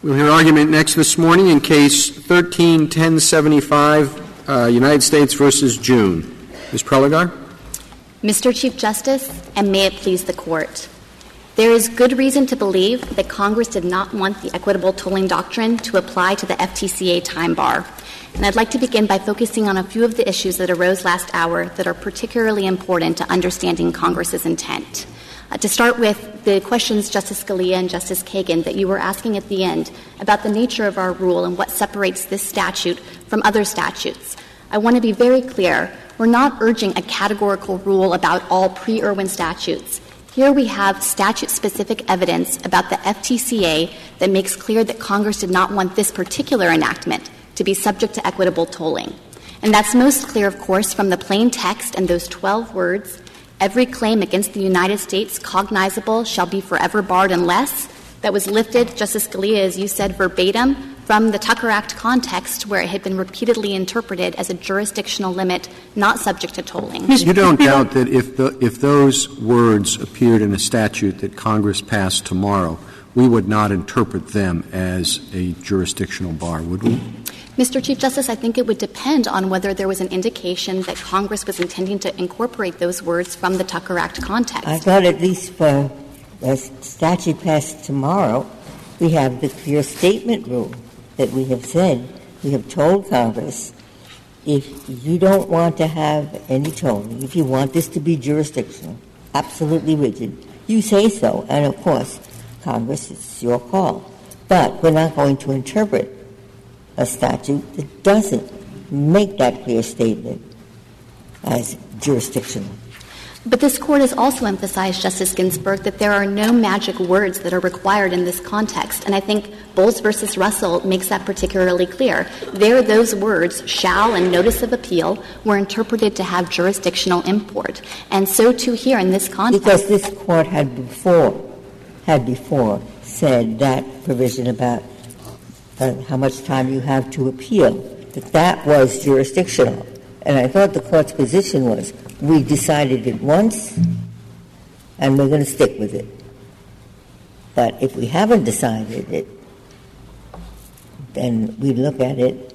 We'll hear argument next this morning in Case 13-1075, uh, United States versus June. Ms. Prelogar? Mr. Chief Justice, and may it please the Court. There is good reason to believe that Congress did not want the equitable tolling doctrine to apply to the FTCA time bar. And I'd like to begin by focusing on a few of the issues that arose last hour that are particularly important to understanding Congress's intent. Uh, to start with, the questions, Justice Scalia and Justice Kagan, that you were asking at the end about the nature of our rule and what separates this statute from other statutes. I want to be very clear. We're not urging a categorical rule about all pre Irwin statutes. Here we have statute specific evidence about the FTCA that makes clear that Congress did not want this particular enactment to be subject to equitable tolling. And that's most clear, of course, from the plain text and those 12 words Every claim against the United States cognizable shall be forever barred unless that was lifted, Justice Scalia, as you said verbatim, from the Tucker Act context where it had been repeatedly interpreted as a jurisdictional limit not subject to tolling. You don't doubt that if, the, if those words appeared in a statute that Congress passed tomorrow, we would not interpret them as a jurisdictional bar, would we? Mr. Chief Justice, I think it would depend on whether there was an indication that Congress was intending to incorporate those words from the Tucker Act context. I thought at least for a statute passed tomorrow, we have the clear statement rule that we have said, we have told Congress, if you don't want to have any tolling, if you want this to be jurisdictional, absolutely rigid, you say so. And of course, Congress, it's your call. But we're not going to interpret a statute that doesn't make that clear statement as jurisdictional. But this Court has also emphasized, Justice Ginsburg, that there are no magic words that are required in this context. And I think Bowles versus Russell makes that particularly clear. There, those words, shall and notice of appeal, were interpreted to have jurisdictional import. And so too here in this context. Because this Court had before, had before said that provision about how much time you have to appeal, that that was jurisdictional. And I thought the Court's position was we decided it once and we're going to stick with it. But if we haven't decided it, then we look at it,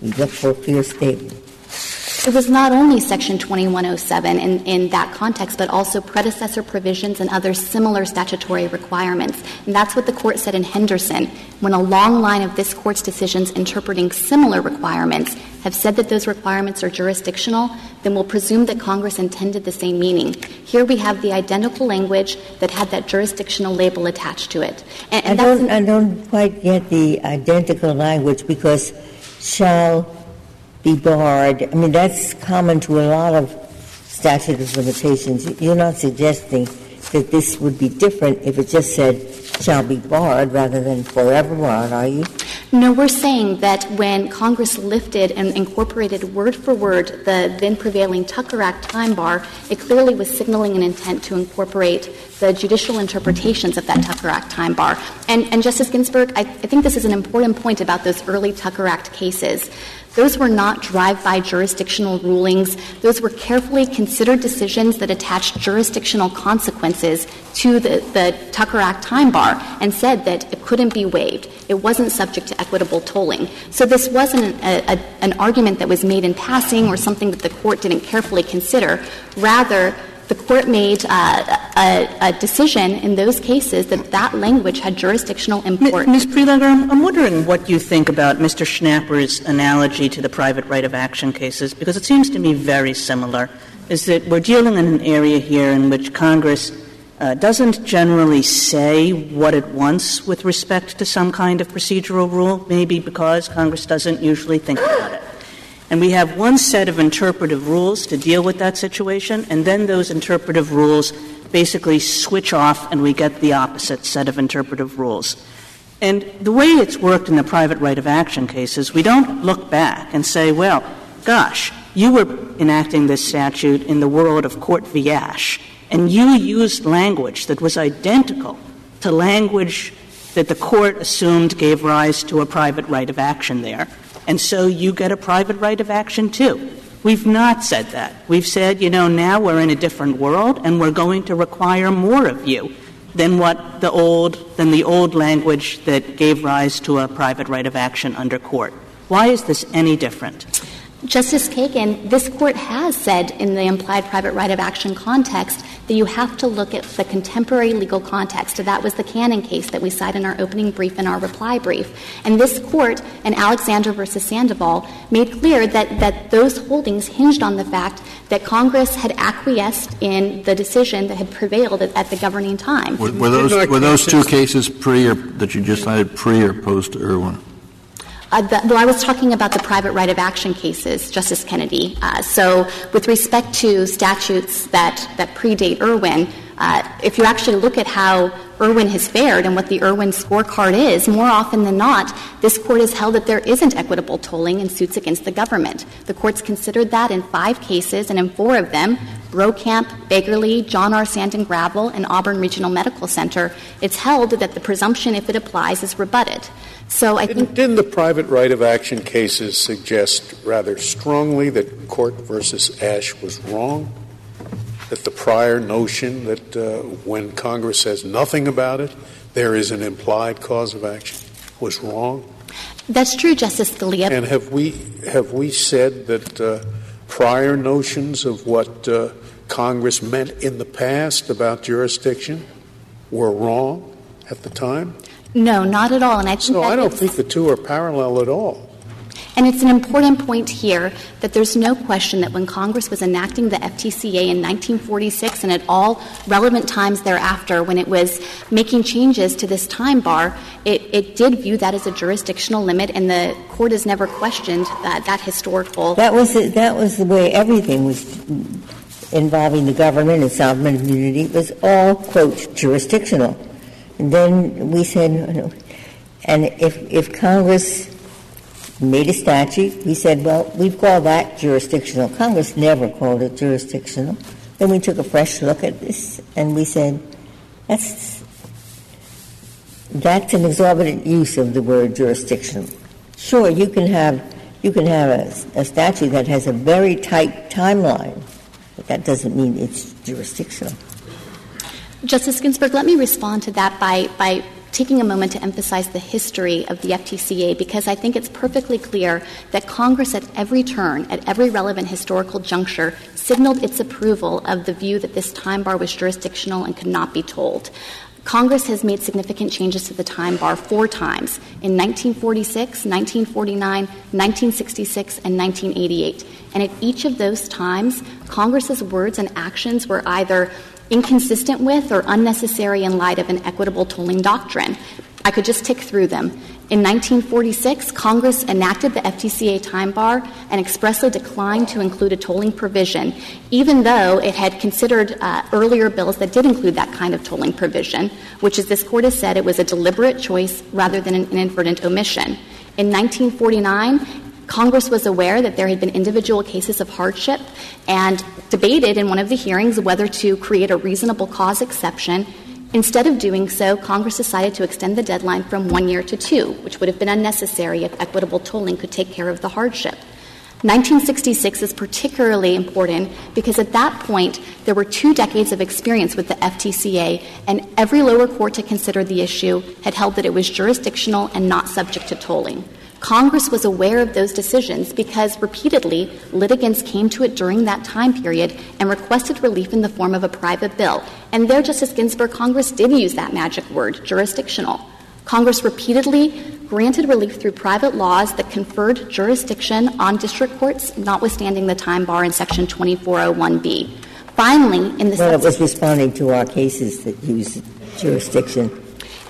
we look for a clear statement. It was not only Section 2107 in, in that context, but also predecessor provisions and other similar statutory requirements. And that's what the Court said in Henderson, when a long line of this Court's decisions interpreting similar requirements have said that those requirements are jurisdictional, then we'll presume that Congress intended the same meaning. Here we have the identical language that had that jurisdictional label attached to it. And, and I, don't, I don't quite get the identical language because shall be barred. I mean, that's common to a lot of statute of limitations. You're not suggesting that this would be different if it just said shall be barred rather than forever barred, are you? No, we're saying that when Congress lifted and incorporated word for word the then prevailing Tucker Act time bar, it clearly was signaling an intent to incorporate the judicial interpretations of that Tucker Act time bar. And, and Justice Ginsburg, I, I think this is an important point about those early Tucker Act cases. Those were not drive-by jurisdictional rulings. Those were carefully considered decisions that attached jurisdictional consequences to the, the Tucker Act time bar and said that it couldn't be waived. It wasn't subject to equitable tolling. So this wasn't a, a, an argument that was made in passing or something that the court didn't carefully consider. Rather, the court made uh, a, a, decision in those cases that that language had jurisdictional import. Ms. Prelogar, I'm, I'm wondering what you think about Mr. Schnapper's analogy to the private right of action cases, because it seems to me very similar. Is that we're dealing in an area here in which Congress uh, doesn't generally say what it wants with respect to some kind of procedural rule, maybe because Congress doesn't usually think about it. And we have one set of interpretive rules to deal with that situation, and then those interpretive rules basically switch off and we get the opposite set of interpretive rules. And the way it's worked in the private right of action cases, we don't look back and say, well, gosh, you were enacting this statute in the world of Cort v. Ash, and you used language that was identical to language that the court assumed gave rise to a private right of action there and so you get a private right of action too. We've not said that. We've said, you know, now we're in a different world and we're going to require more of you. than what the old than the old language that gave rise to a private right of action under Cort. Why is this any different? Justice Kagan, this court has said in the implied private right of action context that you have to look at the contemporary legal context. That was the Cannon case that we cite in our opening brief and our reply brief. And this court in Alexander versus Sandoval made clear that, that those holdings hinged on the fact that Congress had acquiesced in the decision that had prevailed at, at the governing time. Were, were those, were those two cases pre or that you just cited pre or post Irwin? Uh, well, I was talking about the private right of action cases, Justice Kennedy. Uh, so, with respect to statutes that, that predate Irwin, uh, if you actually look at how Irwin has fared and what the Irwin scorecard is, more often than not, this court has held that there isn't equitable tolling in suits against the government. The court's considered that in five cases, and in four of them, Brockamp, Beggerly, John R. Sand and Gravel, and Auburn Regional Medical Center, it's held that the presumption, if it applies, is rebutted. So I didn't, think didn't the private right of action cases suggest rather strongly that Cort versus Ash was wrong? That the prior notion that uh, when Congress says nothing about it, there is an implied cause of action was wrong? That's true, Justice Scalia. And have we have we said that uh, prior notions of what uh, Congress meant in the past about jurisdiction were wrong at the time? No, not at all. And I think so. I don't think the two are parallel at all. And it's an important point here that there's no question that when Congress was enacting the FTCA in 1946 and at all relevant times thereafter, when it was making changes to this time bar, it, it did view that as a jurisdictional limit, and the court has never questioned that, that historical. That was the, that was the way everything was involving the government and sovereign immunity. Was all quote jurisdictional. And then we said, and if, if Congress made a statute, we said, well, we've called that jurisdictional. Congress never called it jurisdictional. Then we took a fresh look at this and we said, that's, that's an exorbitant use of the word jurisdictional. Sure, you can have, you can have a, a statute that has a very tight timeline, but that doesn't mean it's jurisdictional. Justice Ginsburg, let me respond to that by, by taking a moment to emphasize the history of the FTCA because I think it's perfectly clear that Congress at every turn, at every relevant historical juncture, signaled its approval of the view that this time bar was jurisdictional and could not be tolled. Congress has made significant changes to the time bar four times in 1946, 1949, 1966, and 1988. And at each of those times, Congress's words and actions were either inconsistent with or unnecessary in light of an equitable tolling doctrine. I could just tick through them. In 1946, Congress enacted the FTCA time bar and expressly declined to include a tolling provision, even though it had considered uh, earlier bills that did include that kind of tolling provision, which, as this court has said, it was a deliberate choice rather than an inadvertent omission. In 1949, Congress was aware that there had been individual cases of hardship and debated in one of the hearings whether to create a reasonable cause exception. Instead of doing so, Congress decided to extend the deadline from one year to two, which would have been unnecessary if equitable tolling could take care of the hardship. 1966 is particularly important because at that point there were two decades of experience with the FTCA, and every lower court to consider the issue had held that it was jurisdictional and not subject to tolling. Congress was aware of those decisions because repeatedly litigants came to it during that time period and requested relief in the form of a private bill. And there, Justice Ginsburg, Congress did use that magic word, jurisdictional. Congress repeatedly granted relief through private laws that conferred jurisdiction on district courts, notwithstanding the time bar in Section 2401B. Finally, in the well, it was responding to our cases that use jurisdiction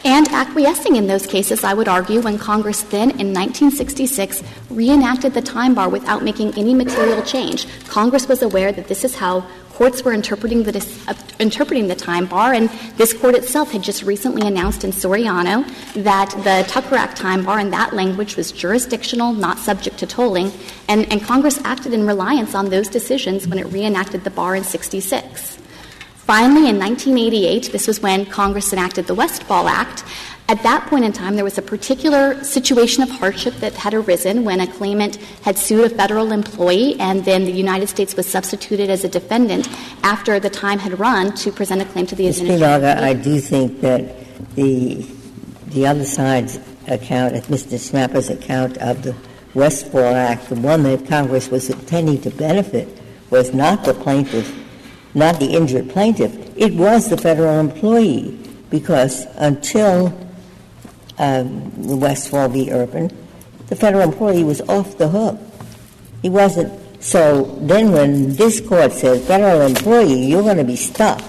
and acquiescing in those cases, I would argue, when Congress then in 1966 reenacted the time bar without making any material change. Congress was aware that this is how courts were interpreting the, uh, interpreting the time bar, and this court itself had just recently announced in Soriano that the Tucker Act time bar in that language was jurisdictional, not subject to tolling, and, and Congress acted in reliance on those decisions when it reenacted the bar in 66. Finally, in 1988, this was when Congress enacted the Westfall Act. At that point in time, there was a particular situation of hardship that had arisen when a claimant had sued a federal employee and then the United States was substituted as a defendant after the time had run to present a claim to the Ms. administration. I do think that the, the other side's account, Mr. Schnapper's account of the Westfall Act, the one that Congress was intending to benefit, was not the plaintiff, not the injured plaintiff. It was the federal employee, because until um, Westfall v. Erwin, the federal employee was off the hook. He wasn't. So then, when this court said, federal employee, you're going to be stuck,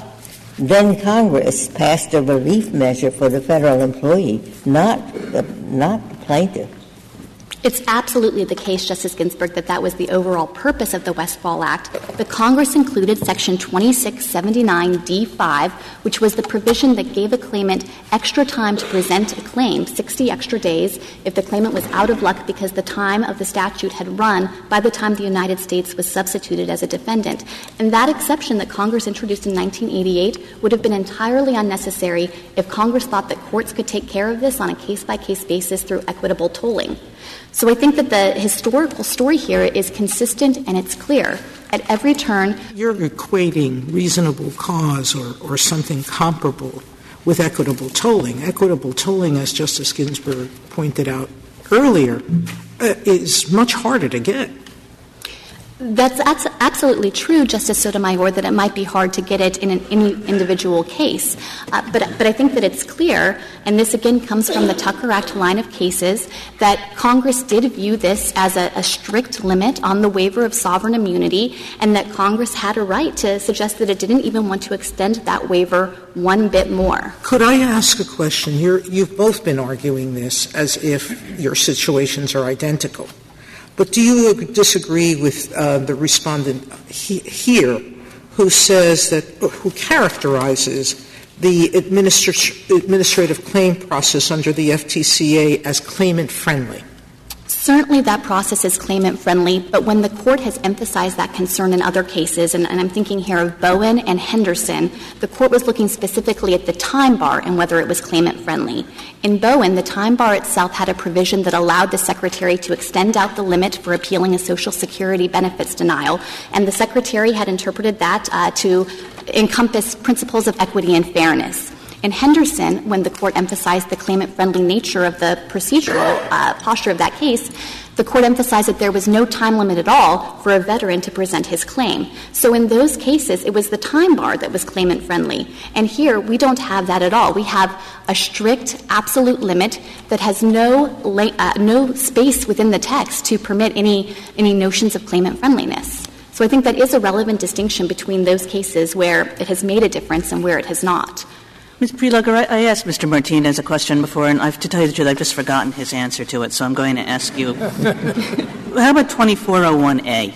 then Congress passed a relief measure for the federal employee, not the, not the plaintiff. It's absolutely the case, Justice Ginsburg, that that was the overall purpose of the Westfall Act. But Congress included Section 2679D5, which was the provision that gave a claimant extra time to present a claim, 60 extra days, if the claimant was out of luck because the time of the statute had run by the time the United States was substituted as a defendant. And that exception that Congress introduced in 1988 would have been entirely unnecessary if Congress thought that courts could take care of this on a case by case basis through equitable tolling. So I think that the historical story here is consistent and it's clear. At every turn, you're equating reasonable cause or, or something comparable with equitable tolling. Equitable tolling, as Justice Ginsburg pointed out earlier, uh, is much harder to get. That's, absolutely true, Justice Sotomayor, that it might be hard to get it in an individual case. Uh, but, but I think that it's clear, and this again comes from the Tucker Act line of cases, that Congress did view this as a, a strict limit on the waiver of sovereign immunity, and that Congress had a right to suggest that it didn't even want to extend that waiver one bit more. Could I ask a question? you you've both been arguing this as if your situations are identical. But do you disagree with uh, the respondent he, here who says that, who characterizes the administra- administrative claim process under the FTCA as claimant friendly? Certainly that process is claimant friendly, but when the court has emphasized that concern in other cases, and, and, I'm thinking here of Bowen and Henderson, the court was looking specifically at the time bar and whether it was claimant friendly. In Bowen, the time bar itself had a provision that allowed the secretary to extend out the limit for appealing a Social Security benefits denial, and the secretary had interpreted that uh, to encompass principles of equity and fairness. In Henderson, when the court emphasized the claimant friendly nature of the procedural uh, posture of that case, the court emphasized that there was no time limit at all for a veteran to present his claim. So in those cases, it was the time bar that was claimant friendly. And here, we don't have that at all. We have a strict, absolute limit that has no, uh, no space within the text to permit any, any notions of claimant friendliness. So I think that is a relevant distinction between those cases where it has made a difference and where it has not. Ms. Prelogar, I, I asked Mr. Martinez a question before, and I've, to tell you the truth, I've just forgotten his answer to it, so I'm going to ask you. How about 2401A?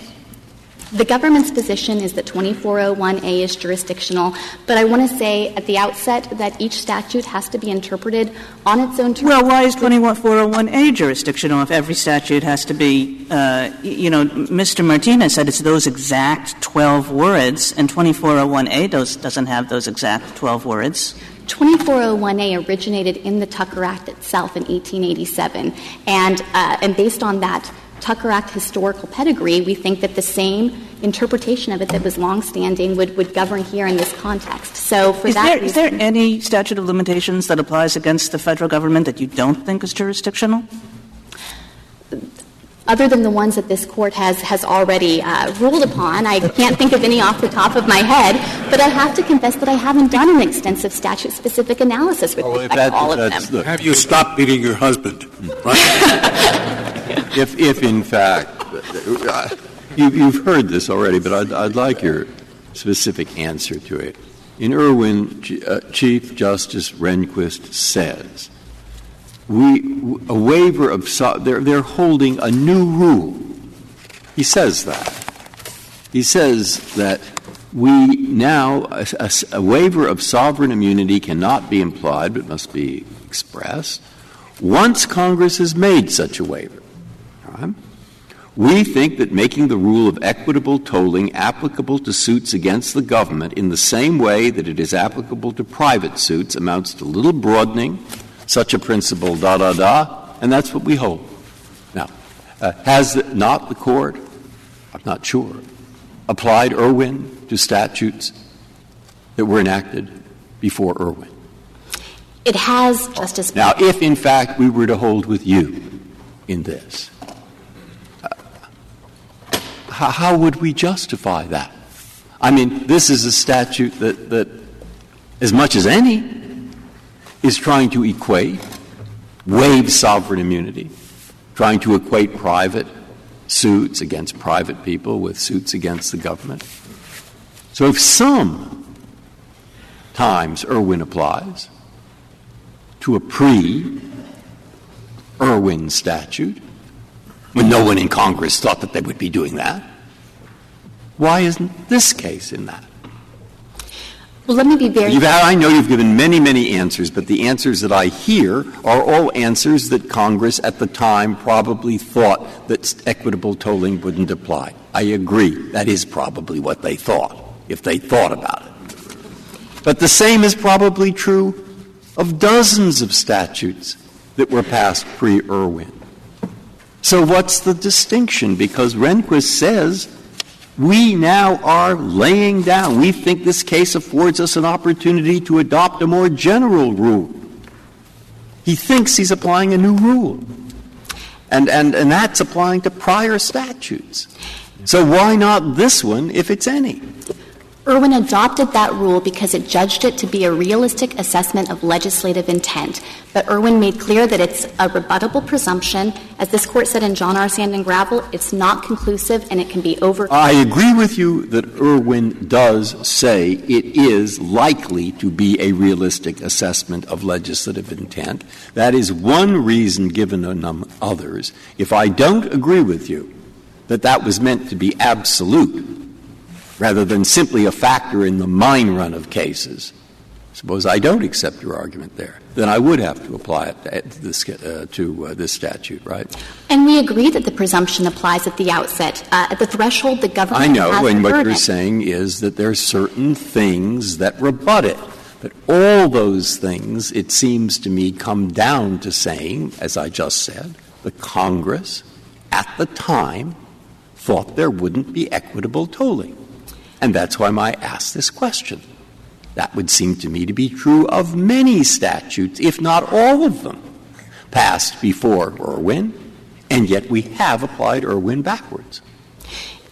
The government's position is that 2401A is jurisdictional, but I want to say at the outset that each statute has to be interpreted on its own terms. Well, why is 2401A jurisdictional if every statute has to be, uh, you know, Mr. Martinez said it's those exact 12 words, and 2401A does, doesn't have those exact 12 words. 2401A originated in the Tucker Act itself in 1887, and, uh, and based on that Tucker Act historical pedigree, we think that the same interpretation of it that was longstanding would, would govern here in this context. So for is that there, reason, is there any statute of limitations that applies against the federal government that you don't think is jurisdictional? Other than the ones that this court has, has already uh, ruled upon. I can't think of any off the top of my head, but I have to confess that I haven't done an extensive statute specific analysis with Oh, respect that- to all of them. the- Have you stopped beating your husband? If, if in fact, uh, you, you've heard this already, but I'd, I'd like your specific answer to it. In Irwin, Ch- uh, Chief Justice Rehnquist says, we, a waiver of, they're, they're holding a new rule. He says that. He says that we now, a, a- a waiver of sovereign immunity cannot be implied but must be expressed once Congress has made such a waiver. Right? We think that making the rule of equitable tolling applicable to suits against the government in the same way that it is applicable to private suits amounts to little broadening such a principle, da da da, and that's what we hold. Now, uh, has not the court, I'm not sure, applied Irwin to statutes that were enacted before Irwin? It has, Justice. Now, if in fact we were to hold with you in this, how, how would we justify that? I mean, this is a statute that, that, as much as any, is trying to equate, waive sovereign immunity, trying to equate private suits against private people with suits against the government. So if some times Irwin applies to a pre Irwin statute, when no one in Congress thought that they would be doing that. Why isn't this case in that? Well, let me be very. I know you've given many, many answers, but the answers that I hear are all answers that Congress at the time probably thought that equitable tolling wouldn't apply. I agree. That is probably what they thought, if they thought about it. But the same is probably true of dozens of statutes that were passed pre Irwin. So what's the distinction? Because Rehnquist says we now are laying down, we think this case affords us an opportunity to adopt a more general rule. He thinks he's applying a new rule. And, and, and that's applying to prior statutes. So why not this one if it's any? Irwin adopted that rule because it judged it to be a realistic assessment of legislative intent. But Irwin made clear that it's a rebuttable presumption. As this court said in John R. Sand and Gravel, it's not conclusive and it can be over. I agree with you that Irwin does say it is likely to be a realistic assessment of legislative intent. That is one reason given among others. If I don't agree with you that that was meant to be absolute, rather than simply a factor in the mine run of cases. Suppose I don't accept your argument there, then I would have to apply it to this, uh, to, uh, this statute, right? And we agree that the presumption applies at the outset. Uh, at the threshold, the government I know, and what you're saying is that there are certain things that rebut it. But all those things, it seems to me, come down to saying, as I just said, the Congress at the time thought there wouldn't be equitable tolling. And that's why I asked this question. That would seem to me to be true of many statutes, if not all of them, passed before Irwin, and yet we have applied Irwin backwards.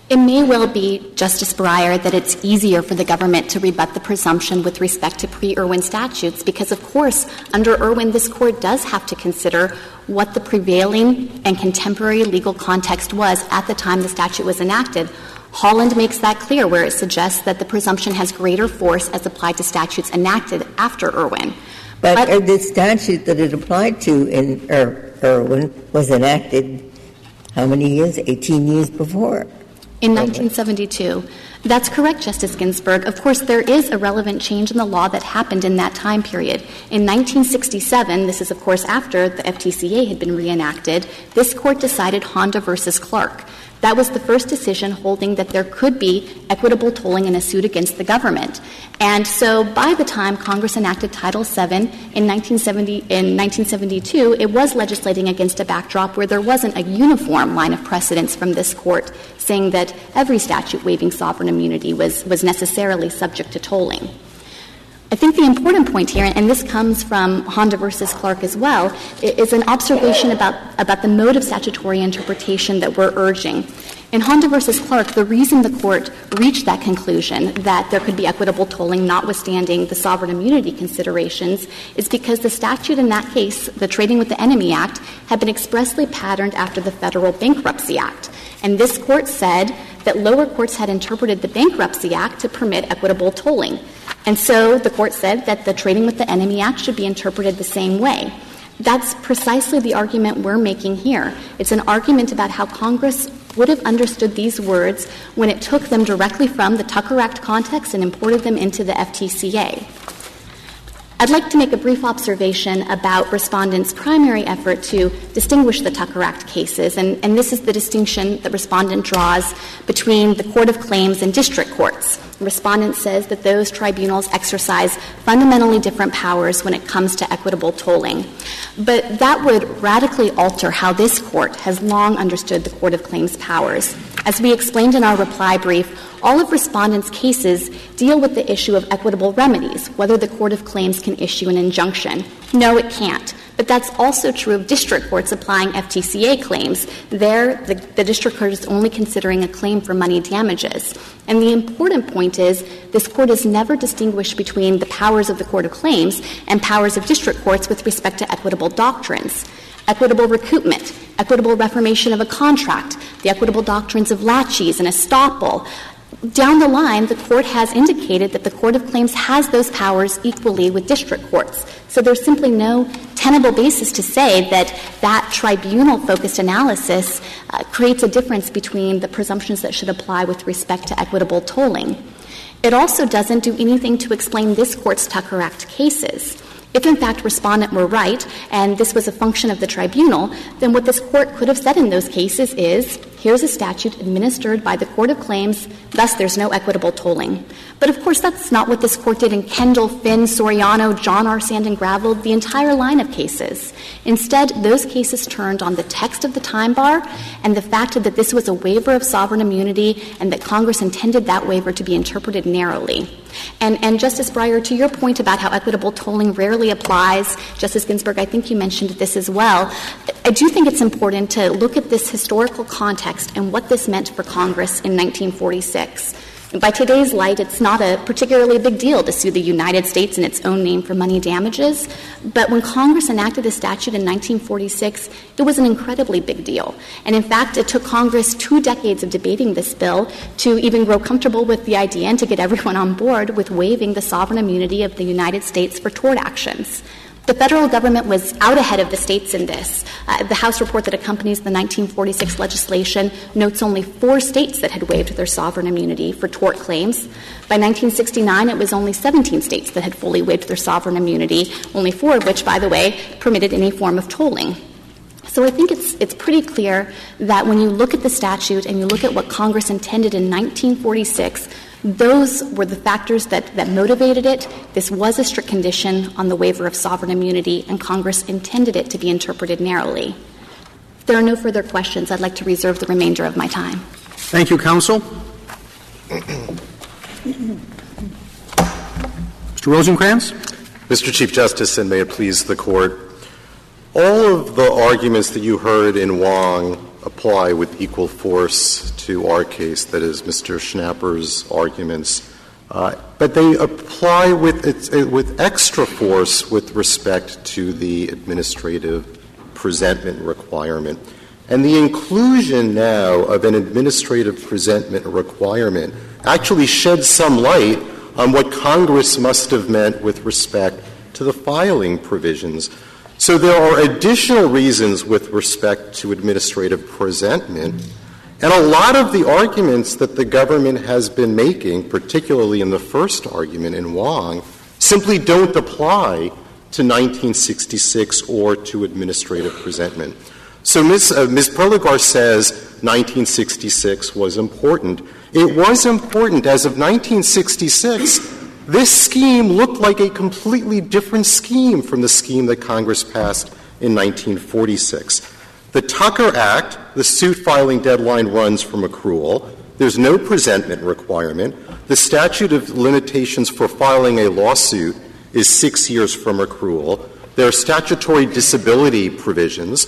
It may well be, Justice Breyer, that it's easier for the government to rebut the presumption with respect to pre Irwin statutes because, of course, under Irwin, this court does have to consider what the prevailing and contemporary legal context was at the time the statute was enacted. Holland makes that clear, where it suggests that the presumption has greater force as applied to statutes enacted after Irwin. But, but uh, the statute that it applied to in Ir- Irwin was enacted how many years? 18 years before. In 1972. That's correct, Justice Ginsburg. Of course, there is a relevant change in the law that happened in that time period. In 1967, this is, of course, after the FTCA had been reenacted, this court decided Honda versus Clark. That was the first decision holding that there could be equitable tolling in a suit against the government. And so by the time Congress enacted Title VII in 1970, in 1972, it was legislating against a backdrop where there wasn't a uniform line of precedence from this court saying that every statute waiving sovereign immunity was, was necessarily subject to tolling. I think the important point here, and this comes from Honda versus Clark as well, is an observation about, about the mode of statutory interpretation that we're urging. In Honda versus Clark, the reason the court reached that conclusion that there could be equitable tolling notwithstanding the sovereign immunity considerations is because the statute in that case, the Trading with the Enemy Act, had been expressly patterned after the Federal Bankruptcy Act. And this court said that lower courts had interpreted the Bankruptcy Act to permit equitable tolling. And so the court said that the Trading with the Enemy Act should be interpreted the same way. That's precisely the argument we're making here. It's an argument about how Congress would have understood these words when it took them directly from the Tucker Act context and imported them into the FTCA. I'd like to make a brief observation about respondents' primary effort to distinguish the Tucker Act cases, and, and this is the distinction that respondent draws between the Court of Claims and district courts. Respondent says that those tribunals exercise fundamentally different powers when it comes to equitable tolling. But that would radically alter how this court has long understood the Court of Claims powers. As we explained in our reply brief, all of respondents' cases deal with the issue of equitable remedies, whether the Court of Claims can issue an injunction. No, it can't. But that's also true of district courts applying FTCA claims. There, the, the, district court is only considering a claim for money damages. And the important point is this court has never distinguished between the powers of the Court of Claims and powers of district courts with respect to equitable doctrines equitable recoupment, equitable reformation of a contract, the equitable doctrines of laches and estoppel, down the line, the court has indicated that the Court of Claims has those powers equally with district courts. So there's simply no tenable basis to say that that tribunal focused analysis uh, creates a difference between the presumptions that should apply with respect to equitable tolling. It also doesn't do anything to explain this court's Tucker Act cases. If in fact respondent were right and this was a function of the tribunal, then what this court could have said in those cases is here's a statute administered by the Court of Claims, thus there's no equitable tolling. But of course that's not what this court did in Kendall, Finn, Soriano, John R. Sand and Gravel, the entire line of cases. Instead, those cases turned on the text of the time bar and the fact that this was a waiver of sovereign immunity and that Congress intended that waiver to be interpreted narrowly. And, and Justice Breyer, to your point about how equitable tolling rarely applies, Justice Ginsburg, I think you mentioned this as well. I do think it's important to look at this historical context and what this meant for Congress in 1946. By today's light, it's not a particularly big deal to sue the United States in its own name for money damages. But when Congress enacted the statute in 1946, it was an incredibly big deal. And in fact, it took Congress two decades of debating this bill to even grow comfortable with the idea and to get everyone on board with waiving the sovereign immunity of the United States for tort actions. The federal government was out ahead of the states in this. Uh, the House report that accompanies the 1946 legislation notes only four states that had waived their sovereign immunity for tort claims. By 1969, it was only 17 states that had fully waived their sovereign immunity, only four of which, by the way, permitted any form of tolling. So I think it's, it's pretty clear that when you look at the statute and you look at what Congress intended in 1946, those were the factors that, that motivated it. This was a strict condition on the waiver of sovereign immunity, and Congress intended it to be interpreted narrowly. If there are no further questions, I'd like to reserve the remainder of my time. Thank you, counsel. Mr. Rosenkranz? Mr. Chief Justice, and may it please the Court, all of the arguments that you heard in Wong apply with equal force to our case, that is, Mr. Schnapper's arguments. Uh, but they apply with, uh, with extra force with respect to the administrative presentment requirement. And the inclusion now of an administrative presentment requirement actually sheds some light on what Congress must have meant with respect to the filing provisions. So there are additional reasons with respect to administrative presentment. And a lot of the arguments that the government has been making, particularly in the first argument in Wong, simply don't apply to 1966 or to administrative presentment. So Ms. Uh, Ms. Prelogar says 1966 was important. It was important as of 1966 this scheme looked like a completely different scheme from the scheme that Congress passed in 1946. The Tucker Act, the suit filing deadline runs from accrual. There's no presentment requirement. The statute of limitations for filing a lawsuit is six years from accrual. There are statutory disability provisions.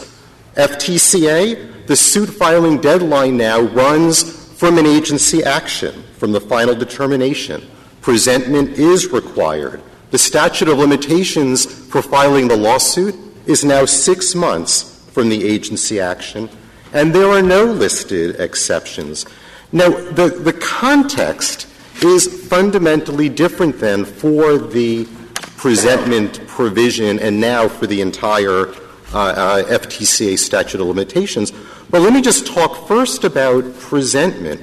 FTCA, the suit filing deadline now runs from an agency action, from the final determination presentment is required. The statute of limitations for filing the lawsuit is now six months from the agency action, and there are no listed exceptions. Now, the, the context is fundamentally different than for the presentment provision and now for the entire uh, uh, FTCA statute of limitations. But let me just talk first about presentment.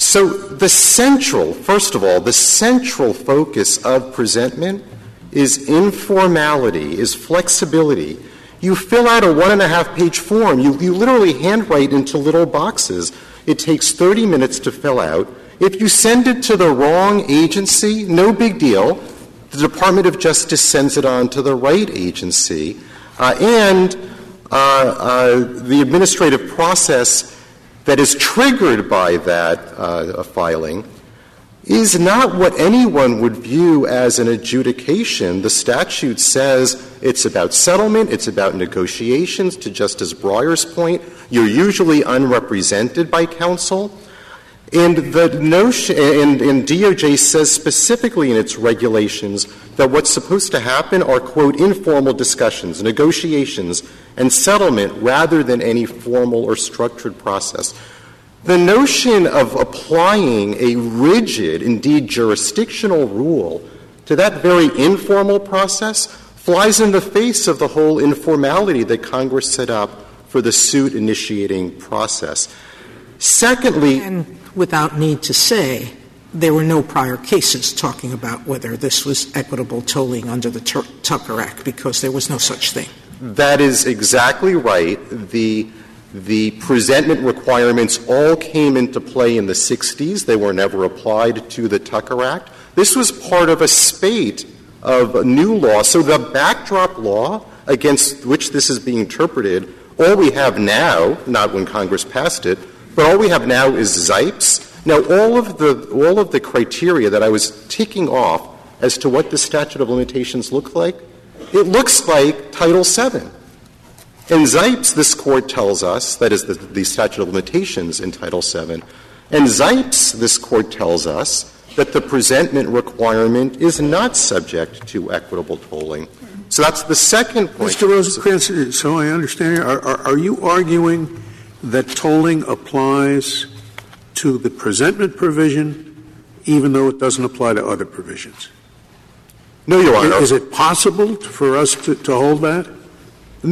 So the central, first of all, the central focus of presentment is informality, is flexibility. You fill out a one and a half page form. You, you literally handwrite into little boxes. It takes 30 minutes to fill out. If you send it to the wrong agency, no big deal. The Department of Justice sends it on to the right agency. Uh, and uh, uh, the administrative process that is triggered by that uh, filing is not what anyone would view as an adjudication. The statute says it's about settlement, it's about negotiations. To Justice Breyer's point, you're usually unrepresented by counsel. And the notion, and, and, DOJ says specifically in its regulations that what's supposed to happen are, quote, informal discussions, negotiations, and settlement rather than any formal or structured process. The notion of applying a rigid, indeed jurisdictional rule to that very informal process flies in the face of the whole informality that Congress set up for the suit initiating process. Secondly, and without need to say, there were no prior cases talking about whether this was equitable tolling under the Tucker Act because there was no such thing. That is exactly right. The the presentment requirements all came into play in the 60s. They were never applied to the Tucker Act. This was part of a spate of new law. So the backdrop law against which this is being interpreted, all we have now, not when Congress passed it, but all we have now is Zipes. Now, all of the, all of the criteria that I was ticking off as to what the statute of limitations look like, it looks like Title VII. In Zipes, this Court tells us, that is the, the statute of limitations in Title VII, and Zipes, this Court tells us that the presentment requirement is not subject to equitable tolling. So that's the second point. Mr. Rosenkranz, so I understand, are, are, are you arguing that tolling applies to the presentment provision even though it doesn't apply to other provisions? No, Your Honor. Is it possible for us to, to hold that?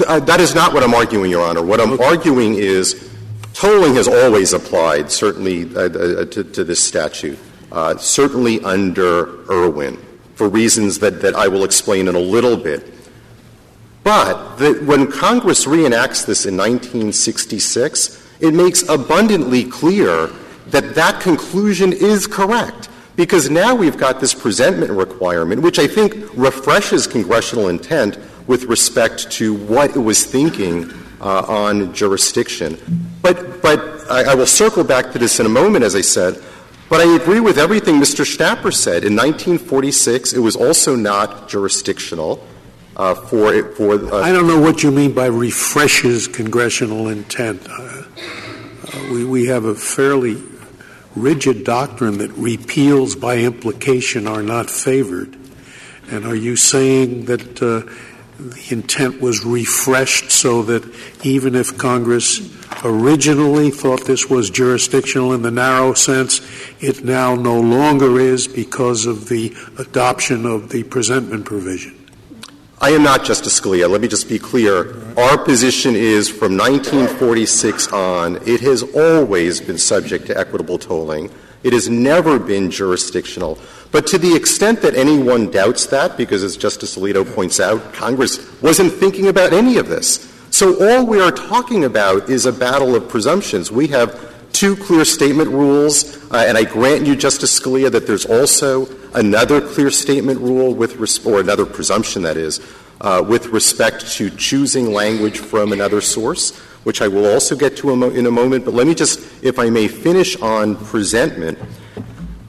Uh, that is not what I'm arguing, Your Honor. What I'm okay. arguing is tolling has always applied, certainly uh, uh, to, to, this statute, uh, certainly under Irwin, for reasons that, that I will explain in a little bit. But when Congress reenacts this in 1966, it makes abundantly clear that that conclusion is correct. Because now we've got this presentment requirement, which I think refreshes congressional intent with respect to what it was thinking uh, on jurisdiction. But, but I, I, will circle back to this in a moment, as I said. But I agree with everything Mr. Schnapper said. In 1946, it was also not jurisdictional. Uh, for it, for uh, I don't know what you mean by refreshes congressional intent. Uh, uh, we, we have a fairly rigid doctrine that repeals by implication are not favored. And are you saying that uh, the intent was refreshed so that even if Congress originally thought this was jurisdictional in the narrow sense, it now no longer is because of the adoption of the presentment provision. I am not Justice Scalia. Let me just be clear. Our position is from 1946 on, it has always been subject to equitable tolling. It has never been jurisdictional. But to the extent that anyone doubts that, because as Justice Alito points out, Congress wasn't thinking about any of this. So all we are talking about is a battle of presumptions. We have two clear statement rules, uh, and I grant you, Justice Scalia, that there's also another clear statement rule with res- or another presumption that is uh, with respect to choosing language from another source, which I will also get to in a moment. But let me just, if I may, finish on presentment.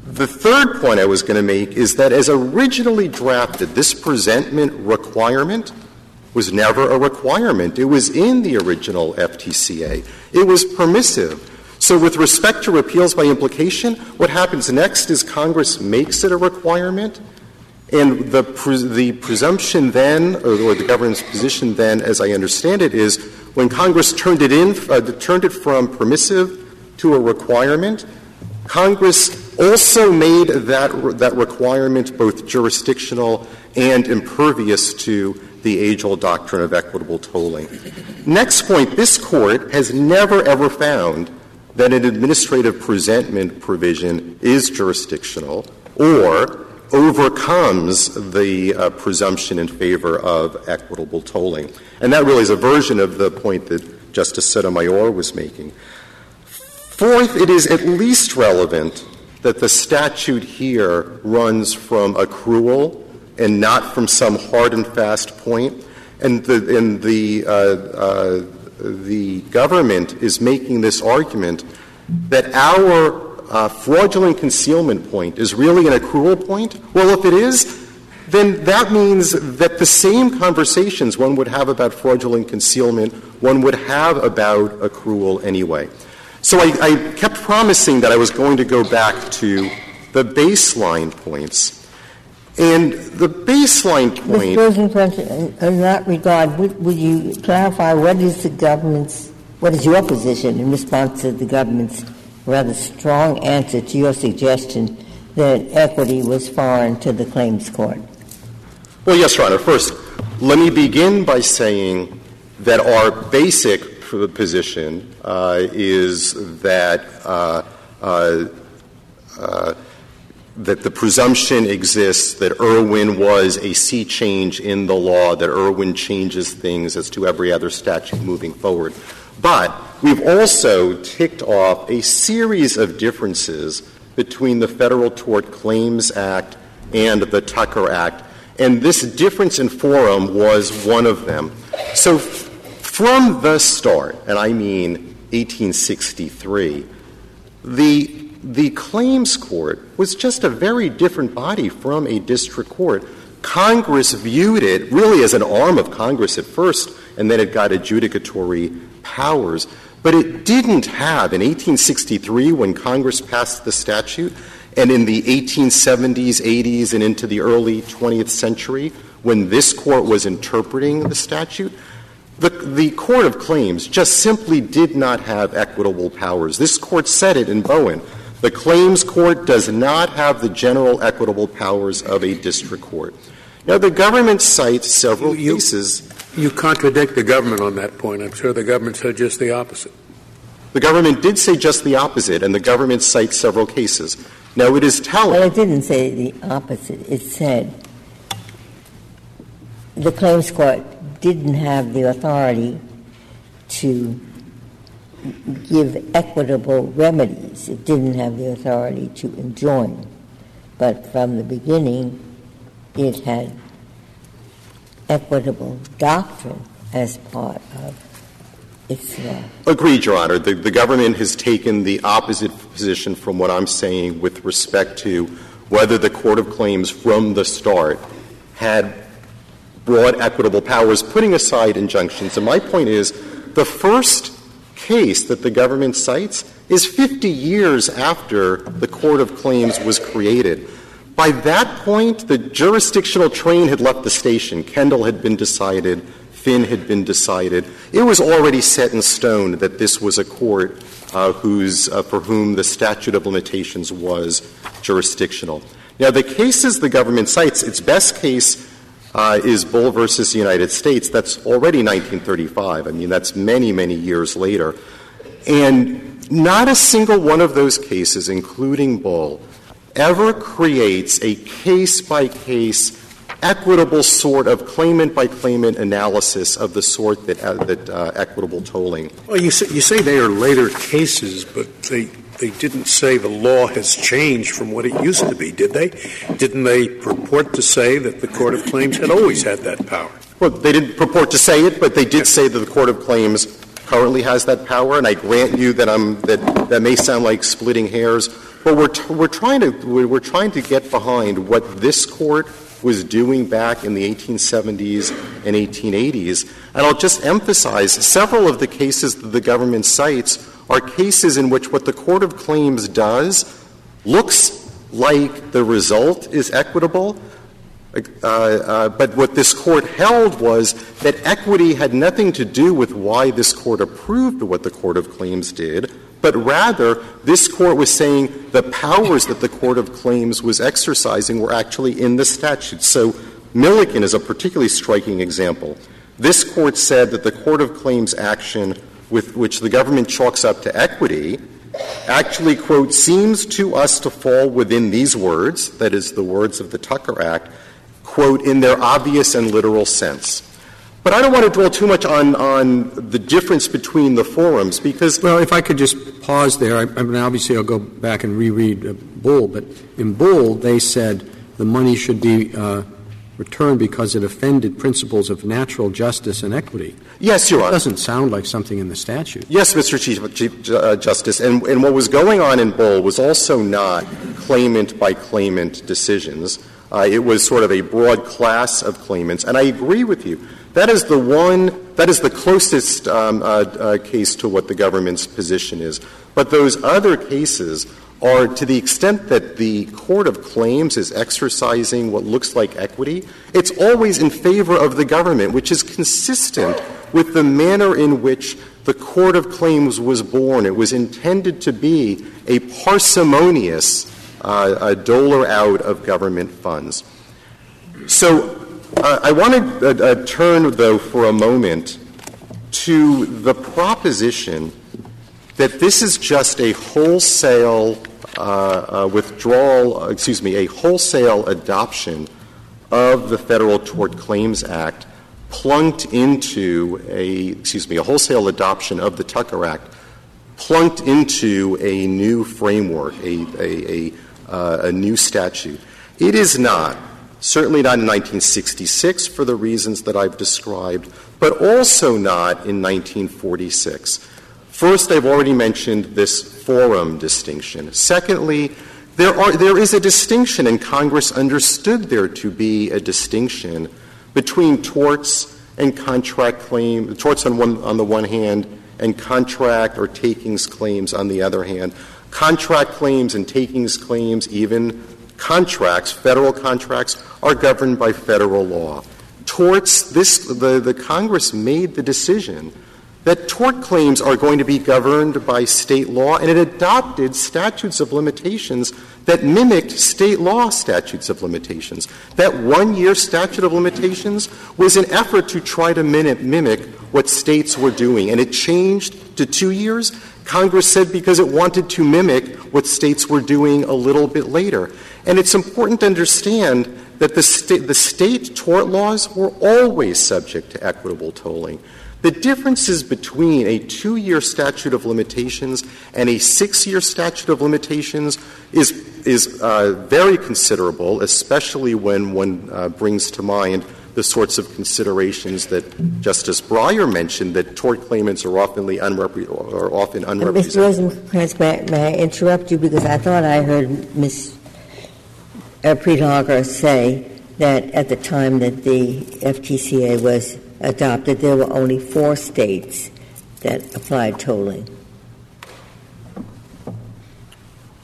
The third point I was going to make is that as originally drafted, this presentment requirement was never a requirement. It was in the original FTCA. It was permissive. So with respect to repeals by implication, what happens next is Congress makes it a requirement, and the, the presumption then, or, or, the government's position then, as I understand it, is when Congress turned it in, uh, turned it from permissive to a requirement, Congress also made that, that requirement both jurisdictional and impervious to the age old doctrine of equitable tolling. Next point this court has never ever found that an administrative presentment provision is jurisdictional or overcomes the uh, presumption in favor of equitable tolling. And that really is a version of the point that Justice Sotomayor was making. Fourth, it is at least relevant that the statute here runs from accrual and not from some hard and fast point. And the, and the, uh, uh, the government is making this argument that our uh, fraudulent concealment point is really an accrual point? Well, if it is, then that means that the same conversations one would have about fraudulent concealment, one would have about accrual anyway. So I, I kept promising that I was going to go back to the baseline points. And the baseline point. Mr. President, in that regard, would, would you clarify what is the government's, what is your position in response to the government's rather strong answer to your suggestion that equity was foreign to the claims court. Well, yes, Your Honor. First, let me begin by saying that our basic position uh, is that uh, uh, uh, that the presumption exists that Irwin was a sea change in the law, that Irwin changes things as to every other statute moving forward. But we've also ticked off a series of differences between the Federal Tort Claims Act and the Tucker Act, and this difference in forum was one of them. So from the start, and I mean 1863, the the claims court was just a very different body from a district court. Congress viewed it really as an arm of Congress at first, and then it got adjudicatory powers. But it didn't have, in 1863, when Congress passed the statute, and in the 1870s, 80s, and into the early 20th century, when this court was interpreting the statute, the, the Court of Claims just simply did not have equitable powers. This court said it in Bowen. The claims court does not have the general equitable powers of a district court. Now, the government cites several you, cases you contradict the government on that point. I'm sure the government said just the opposite. The government did say just the opposite, and the government cites several cases. Now, it is telling. Well, it didn't say the opposite. It said the claims court didn't have the authority to give equitable remedies. It didn't have the authority to enjoin. But from the beginning, it had equitable doctrine as part of its law. Agreed, Your Honor. The, the government has taken the opposite position from what I'm saying with respect to whether the Court of Claims from the start had broad equitable powers, putting aside injunctions. And my point is the first case that the government cites is 50 years after the Court of Claims was created. By that point, the jurisdictional train had left the station. Kendall had been decided. Finn had been decided. It was already set in stone that this was a court uh, whose, uh, for whom the statute of limitations was jurisdictional. Now, the cases the government cites, its best case uh, is Bull versus the United States. That's already 1935. I mean, that's many, many years later. And not a single one of those cases, including Bull, ever creates a case by case equitable sort of claimant by claimant analysis of the sort that, uh, that uh, equitable tolling. Well, you say, you say they are later cases, but they, they didn't say the law has changed from what it used to be, did they? Didn't they purport to say that the Court of Claims had always had that power? Well, they didn't purport to say it, but they did say that the Court of Claims currently has that power, and I grant you that, I'm, that that may sound like splitting hairs, but we're, t- we're, trying to, we're trying to get behind what this court was doing back in the 1870s and 1880s. And I'll just emphasize several of the cases that the government cites are cases in which what the Court of Claims does looks like the result is equitable, uh, uh, but what this court held was that equity had nothing to do with why this court approved what the Court of Claims did, but rather this court was saying the powers that the Court of Claims was exercising were actually in the statute. So Milliken is a particularly striking example. This court said that the Court of Claims action with which the government chalks up to equity actually, quote, seems to us to fall within these words, that is, the words of the Tucker Act, quote, in their obvious and literal sense. But I don't want to dwell too much on, on the difference between the forums because. Well, if I could just pause there, I, I mean, obviously I'll go back and reread uh, Bull, but in Bull they said the money should be uh, returned because it offended principles of natural justice and equity. Yes, Your Honor. It doesn't sound like something in the statute. Yes, Mr. Chief, Chief uh, Justice. And, and what was going on in Bull was also not claimant by claimant decisions. Uh, it was sort of a broad class of claimants. And I agree with you. That is the one, that is the closest um, uh, uh, case to what the government's position is. But those other cases are to the extent that the court of claims is exercising what looks like equity, it's always in favor of the government, which is consistent with the manner in which the court of claims was born. It was intended to be a parsimonious uh, a doler out of government funds. So uh, I want to uh, uh, turn, though, for a moment to the proposition that this is just a wholesale Uh, uh, withdrawal, uh, excuse me, a wholesale adoption of the Federal Tort Claims Act plunked into a, excuse me, a wholesale adoption of the Tucker Act plunked into a new framework, a, a, a, uh, a new statute. It is not certainly not in 1966 for the reasons that I've described, but also not in 1946. First, I've already mentioned this forum distinction. Secondly, there, are, there is a distinction, and Congress understood there to be a distinction between torts and contract claim, torts on, one, on the one hand, and contract or takings claims on the other hand. Contract claims and takings claims, even contracts, federal contracts, are governed by federal law. Torts, this, the, the Congress made the decision that tort claims are going to be governed by state law, and it adopted statutes of limitations that mimicked state law statutes of limitations. That one year statute of limitations was an effort to try to mimic what states were doing, and it changed to two years. Congress said because it wanted to mimic what states were doing a little bit later. And it's important to understand that the, sta- the state tort laws were always subject to equitable tolling. The differences between a two year statute of limitations and a six year statute of limitations is, is uh, very considerable, especially when one uh, brings to mind the sorts of considerations that Justice Breyer mentioned that tort claimants are often, unrepre- are often unrepresented. Mr. Rosenkranz, may I interrupt you because I thought I heard Ms. Prelogar say that at the time that the FTCA was adopted, there were only four states that applied tolling.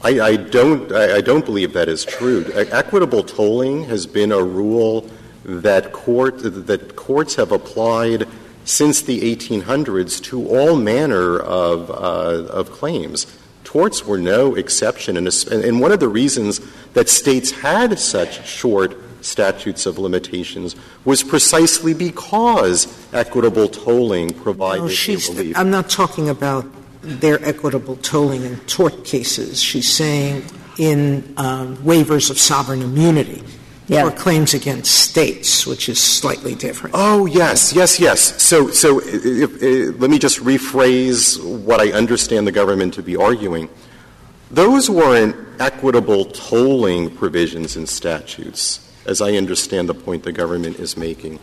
I, I don't. I, I, don't believe that is true. Equitable tolling has been a rule that court that courts have applied since the 1800s to all manner of uh, of claims. Torts were no exception, and, and one of the reasons that states had such short statutes of limitations was precisely because equitable tolling provided no, relief. I'm not talking about their equitable tolling in tort cases. She's saying in um, waivers of sovereign immunity yeah. or claims against states, which is slightly different. Oh yes, yes, yes. So, so if, if, let me just rephrase what I understand the government to be arguing. Those weren't equitable tolling provisions in statutes as I understand the point the government is making.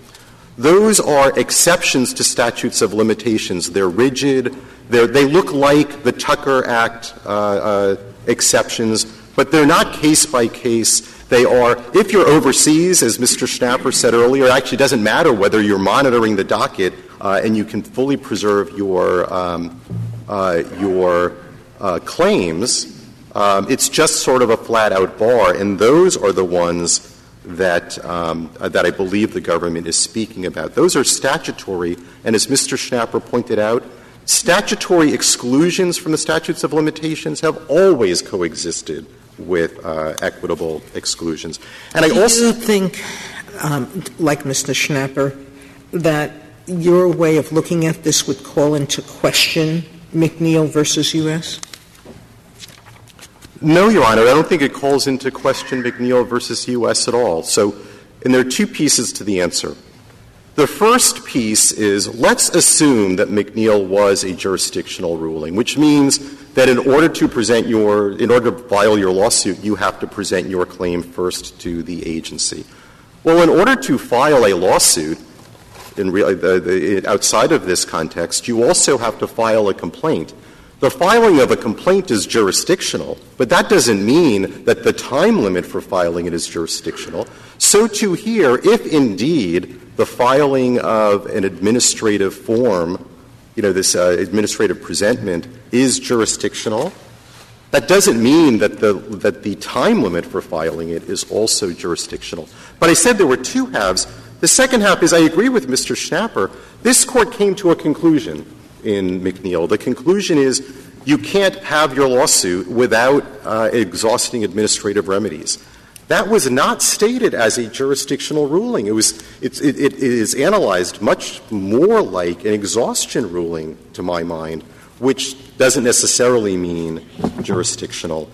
Those are exceptions to statutes of limitations. They're rigid. They're, they look like the Tucker Act uh, uh, exceptions, but they're not case by case. They are, if you're overseas, as Mr. Schnapper said earlier, it actually doesn't matter whether you're monitoring the docket uh, and you can fully preserve your, um, uh, your uh, claims. Um, it's just sort of a flat out bar, and those are the ones that, um, uh, that I believe the government is speaking about. Those are statutory, and as Mr. Schnapper pointed out, statutory exclusions from the statutes of limitations have always coexisted with uh, equitable exclusions. And I also think, um, like Mr. Schnapper, that your way of looking at this would call into question McNeil versus U.S. No, Your Honor. I don't think it calls into question McNeil versus U.S. at all. So, and there are two pieces to the answer. The first piece is let's assume that McNeil was a jurisdictional ruling, which means that in order to present your, in order to file your lawsuit, you have to present your claim first to the agency. Well, in order to file a lawsuit, in outside of this context, you also have to file a complaint. The filing of a complaint is jurisdictional, but that doesn't mean that the time limit for filing it is jurisdictional. So, too, here, if indeed the filing of an administrative form, you know, this uh, administrative presentment, is jurisdictional, that doesn't mean that the, that the time limit for filing it is also jurisdictional. But I said there were two halves. The second half is I agree with Mr. Schnapper. This Court came to a conclusion in McNeil. The conclusion is you can't have your lawsuit without uh, exhausting administrative remedies. That was not stated as a jurisdictional ruling. It was it, is analyzed much more like an exhaustion ruling, to my mind, which doesn't necessarily mean jurisdictional.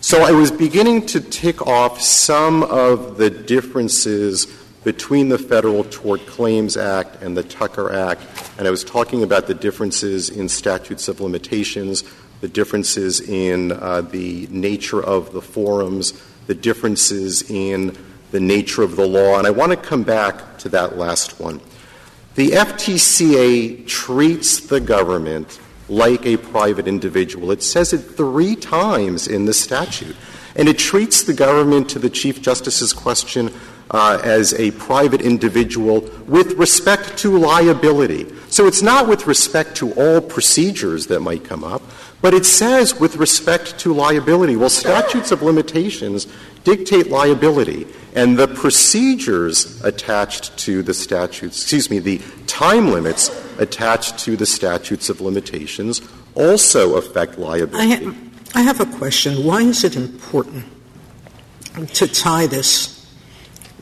So I was beginning to tick off some of the differences between the Federal Tort Claims Act and the Tucker Act, and I was talking about the differences in statutes of limitations, the differences in uh, the nature of the forums, the differences in the nature of the law, and I want to come back to that last one. The FTCA treats the government like a private individual. It says it three times in the statute. And it treats the government, to the Chief Justice's question, Uh, as a private individual with respect to liability. So it's not with respect to all procedures that might come up, but it says with respect to liability. Well, statutes of limitations dictate liability, and the procedures attached to the statutes, excuse me, the time limits attached to the statutes of limitations also affect liability. I, ha- I have a question. Why is it important to tie this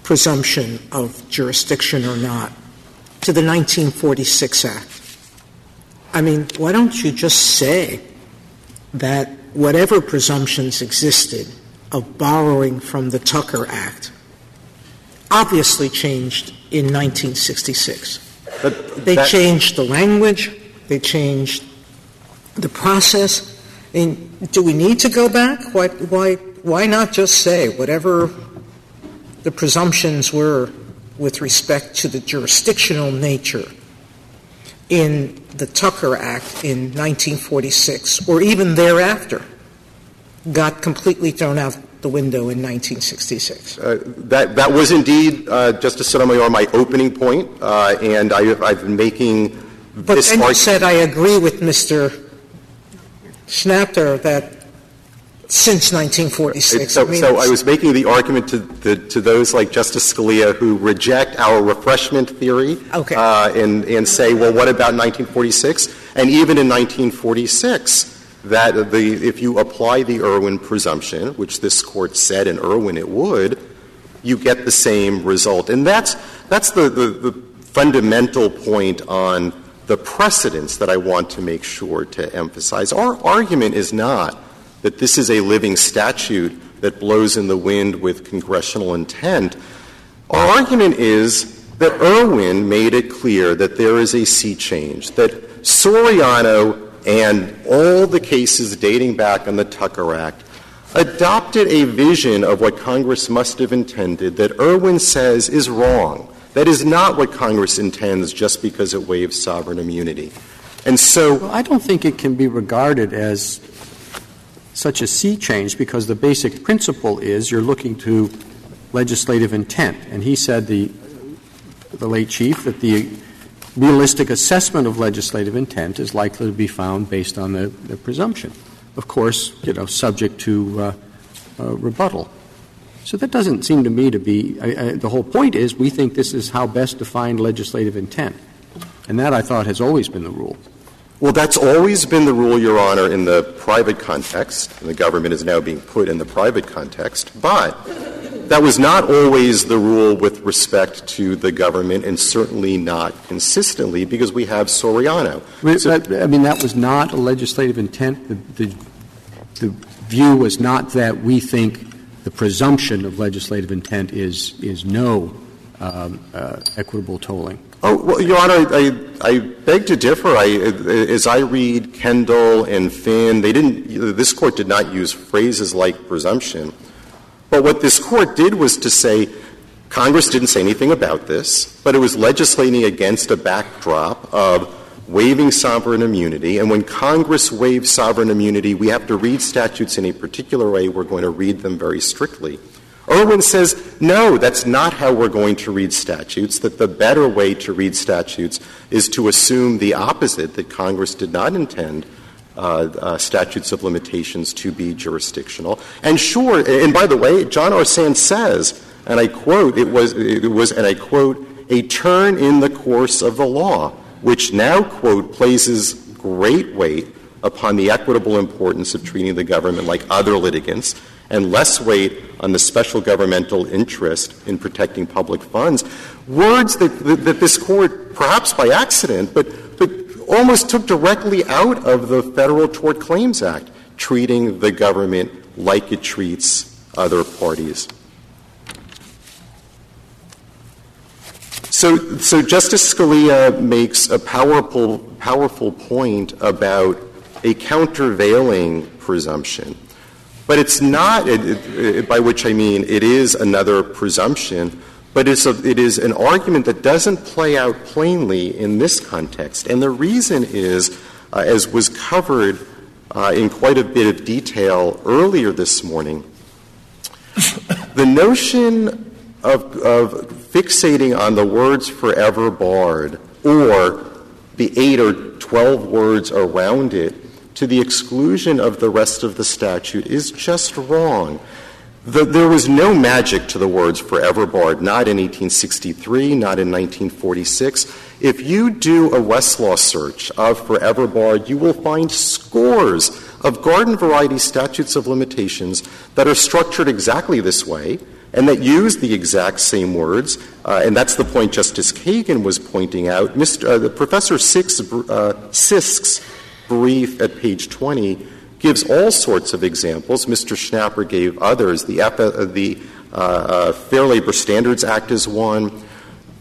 presumption of jurisdiction or not to the 1946 Act. I mean, why don't you just say that whatever presumptions existed of borrowing from the Tucker Act obviously changed in 1966? But they changed the language, they changed the process. I mean, do we need to go back? Why, why, why not just say whatever the presumptions were with respect to the jurisdictional nature in the Tucker Act in 1946, or even thereafter, got completely thrown out the window in 1966. Uh, that, that was indeed, uh, Justice Sotomayor, my opening point, uh, and I, have been making but this then you said I agree with Mr. Schnapper that since 1946. So, I, mean, so I was making the argument to, the, to those like Justice Scalia who reject our refreshment theory okay. uh, and, and say, well, what about 1946? And even in 1946, that the, if you apply the Irwin presumption, which this court said in Irwin it would, you get the same result. And that's, that's the, the, the fundamental point on the precedents that I want to make sure to emphasize. Our argument is not that this is a living statute that blows in the wind with congressional intent. Our argument is that Irwin made it clear that there is a sea change, that Soriano and all the cases dating back on the Tucker Act adopted a vision of what Congress must have intended that Irwin says is wrong. That is not what Congress intends just because it waives sovereign immunity. And so well, I don't think it can be regarded as such a sea change because the basic principle is you're looking to legislative intent. And he said, the, the late chief, that the realistic assessment of legislative intent is likely to be found based on the, the presumption. Of course, you know, subject to uh, uh, rebuttal. So that doesn't seem to me to be I, I, the whole point is we think this is how best to find legislative intent. And that I thought has always been the rule. Well, that's always been the rule, Your Honor, in the private context, and the government is now being put in the private context. But That was not always the rule with respect to the government, and certainly not consistently, because we have Soriano. So, I mean, that was not a legislative intent. The, the, the view was not that we think the presumption of legislative intent is is no um, uh, equitable tolling. Oh, well, Your Honor, I, beg to differ. As I read Kendall and Finn, they didn't. This court did not use phrases like presumption. But what this court did was to say Congress didn't say anything about this, but it was legislating against a backdrop of waiving sovereign immunity. And when Congress waives sovereign immunity, we have to read statutes in a particular way. We're going to read them very strictly. Irwin says, no, that's not how we're going to read statutes, that the better way to read statutes is to assume the opposite, that Congress did not intend uh, uh, statutes of limitations to be jurisdictional. And sure, and by the way, John R. Sand says, and I quote, it was, it was, and I quote, a turn in the course of the law, which now, quote, places great weight upon the equitable importance of treating the government like other litigants and less weight on the special governmental interest in protecting public funds. Words that, that, that this Court, perhaps by accident, but, but almost took directly out of the Federal Tort Claims Act, treating the government like it treats other parties. So, so Justice Scalia makes a powerful, powerful point about a countervailing presumption. But it's not, it, it, by which I mean it is another presumption, but it's a, it is an argument that doesn't play out plainly in this context. And the reason is, uh, as was covered uh, in quite a bit of detail earlier this morning, the notion of, of fixating on the words forever barred or the eight or twelve words around it to the exclusion of the rest of the statute is just wrong. The, there was no magic to the words forever barred, not in 1863, not in 1946. If you do a Westlaw search of forever barred, you will find scores of garden variety statutes of limitations that are structured exactly this way and that use the exact same words. Uh, and that's the point Justice Kagan was pointing out. Mr., uh, Professor Six, uh, Sisk's brief at page 20 gives all sorts of examples. Mr. Schnapper gave others. The, uh, the uh, uh, Fair Labor Standards Act is one.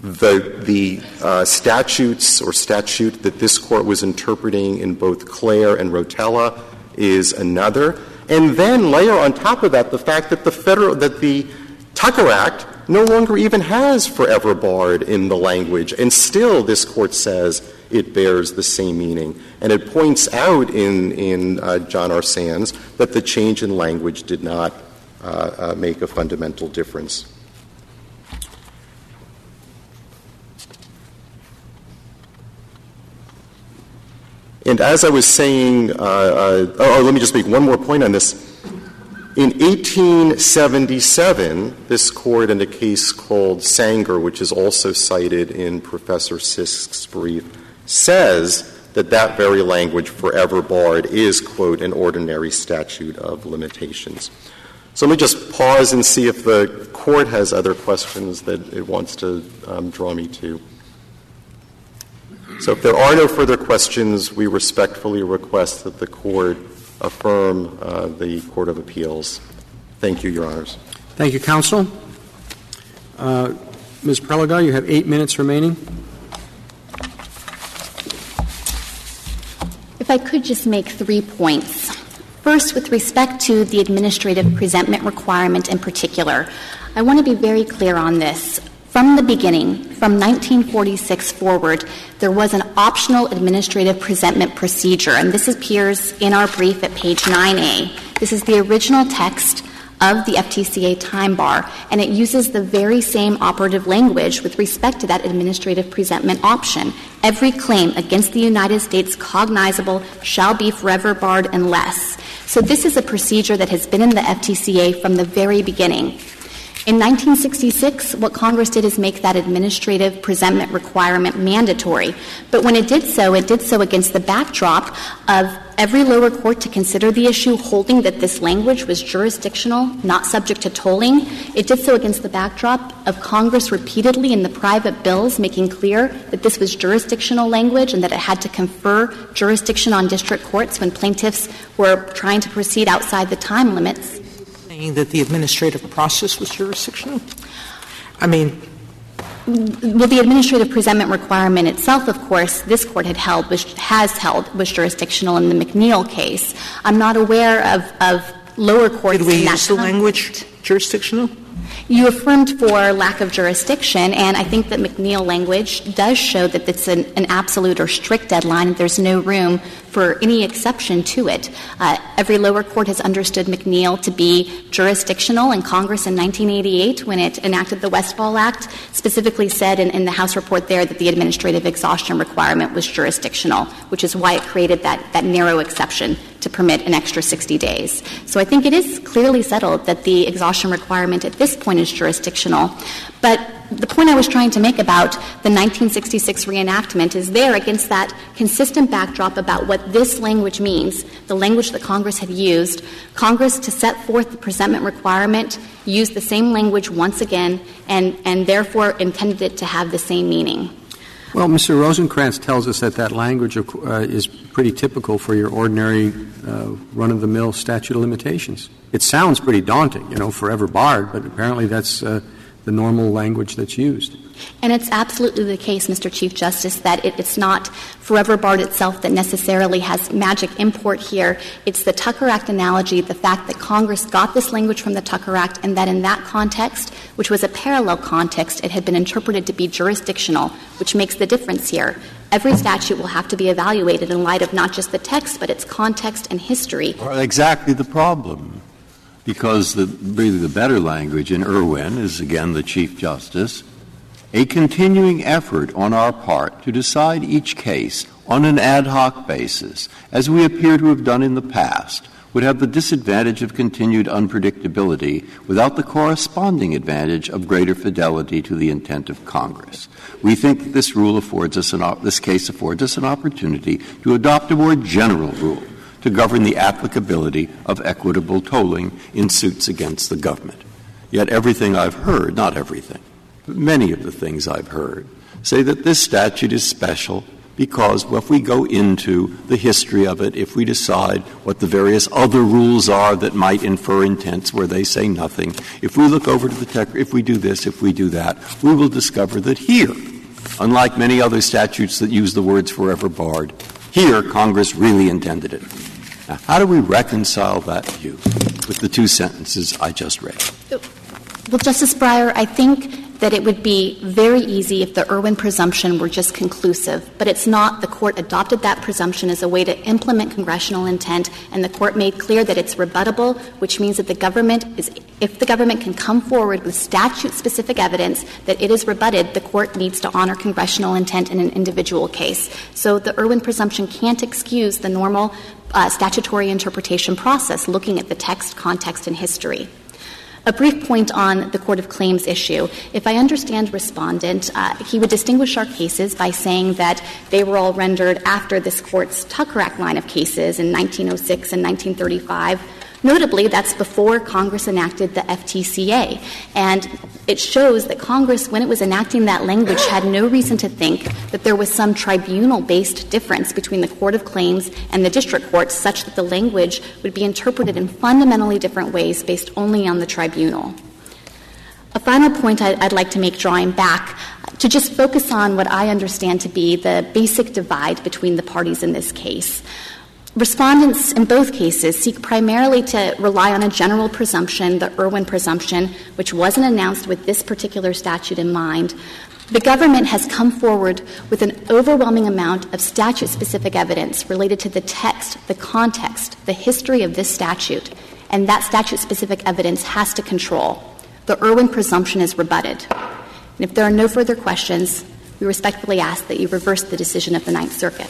The, the uh, statutes or statute that this court was interpreting in both Klehr and Rotella is another. And then layer on top of that the fact that the federal that the Tucker Act no longer even has forever barred in the language, and still this court says it bears the same meaning. And it points out in, in uh, John R. Sands that the change in language did not uh, uh, make a fundamental difference. And as I was saying, uh, uh, oh, let me just make one more point on this. In 1877, this court, in a case called Sanger, which is also cited in Professor Sisk's brief, says that that very language, forever barred, is, quote, an ordinary statute of limitations. So let me just pause and see if the court has other questions that it wants to um, draw me to. So if there are no further questions, we respectfully request that the court affirm uh, the Court of Appeals. Thank you, Your Honors. Thank you, Counsel. Uh, Ms. Prelogar, you have eight minutes remaining. If I could just make three points. First, with respect to the administrative presentment requirement in particular, I want to be very clear on this. From the beginning, from 1946 forward, there was an optional administrative presentment procedure, and this appears in our brief at page 9A. This is the original text of the FTCA time bar, and it uses the very same operative language with respect to that administrative presentment option. Every claim against the United States cognizable shall be forever barred unless. So this is a procedure that has been in the FTCA from the very beginning. In 1966, what Congress did is make that administrative presentment requirement mandatory. But when it did so, it did so against the backdrop of every lower court to consider the issue, holding that this language was jurisdictional, not subject to tolling. It did so against the backdrop of Congress repeatedly in the private bills making clear that this was jurisdictional language and that it had to confer jurisdiction on district courts when plaintiffs were trying to proceed outside the time limits. Saying that the administrative process was jurisdictional? I mean, well, the administrative presentment requirement itself, of course, this court had held, was, has held, was jurisdictional in the McNeil case. I'm not aware of, of lower courts did we use the language jurisdictional? You affirmed for lack of jurisdiction, and I think that McNeil language does show that it's an, an absolute or strict deadline, there's no room for any exception to it. Uh, every lower court has understood McNeil to be jurisdictional, and Congress in 1988, when it enacted the Westfall Act, specifically said in, in the House report there that the administrative exhaustion requirement was jurisdictional, which is why it created that, that narrow exception to permit an extra 60 days. So I think it is clearly settled that the exhaustion requirement at this point is jurisdictional. But the point I was trying to make about the 1966 reenactment is there against that consistent backdrop about what this language means, the language that Congress had used. Congress, to set forth the presentment requirement, used the same language once again and, and therefore intended it to have the same meaning. Well, Mr. Rosenkranz tells us that that language uh, is pretty typical for your ordinary uh, run of the mill statute of limitations. It sounds pretty daunting, you know, forever barred, but apparently that's uh, the normal language that's used. And it's absolutely the case, Mr. Chief Justice, that it, it's not forever barred itself that necessarily has magic import here. It's the Tucker Act analogy, the fact that Congress got this language from the Tucker Act, and that in that context, which was a parallel context, it had been interpreted to be jurisdictional, which makes the difference here. Every statute will have to be evaluated in light of not just the text, but its context and history. Well, exactly the problem because the, really the better language in Irwin is again the Chief Justice, a continuing effort on our part to decide each case on an ad hoc basis, as we appear to have done in the past, would have the disadvantage of continued unpredictability without the corresponding advantage of greater fidelity to the intent of Congress. We think this rule affords us an, this case affords us an opportunity to adopt a more general rule to govern the applicability of equitable tolling in suits against the government. Yet everything I've heard, not everything, but many of the things I've heard, say that this statute is special because if we go into the history of it, if we decide what the various other rules are that might infer intents where they say nothing, if we look over to the text, if we do this, if we do that, we will discover that here, unlike many other statutes that use the words forever barred, here Congress really intended it. Now, how do we reconcile that view with the two sentences I just read? Well, Justice Breyer, I think that it would be very easy if the Irwin presumption were just conclusive, but it's not. The court adopted that presumption as a way to implement congressional intent, and the court made clear that it's rebuttable, which means that the government is, if the government can come forward with statute specific evidence that it is rebutted, the court needs to honor congressional intent in an individual case. So the Irwin presumption can't excuse the normal uh, statutory interpretation process, looking at the text, context, and history. A brief point on the Court of Claims issue. If I understand Respondent, uh, he would distinguish our cases by saying that they were all rendered after this Court's Tucker Act line of cases in 1906 and 1935 Notably, that's before Congress enacted the FTCA. And it shows that Congress, when it was enacting that language, had no reason to think that there was some tribunal based difference between the Court of Claims and the district courts, such that the language would be interpreted in fundamentally different ways based only on the tribunal. A final point I'd, like to make drawing back to just focus on what I understand to be the basic divide between the parties in this case. Respondents in both cases seek primarily to rely on a general presumption, the Irwin presumption, which wasn't announced with this particular statute in mind. The government has come forward with an overwhelming amount of statute specific evidence related to the text, the context, the history of this statute, and that statute specific evidence has to control. The Irwin presumption is rebutted. And if there are no further questions, we respectfully ask that you reverse the decision of the Ninth Circuit.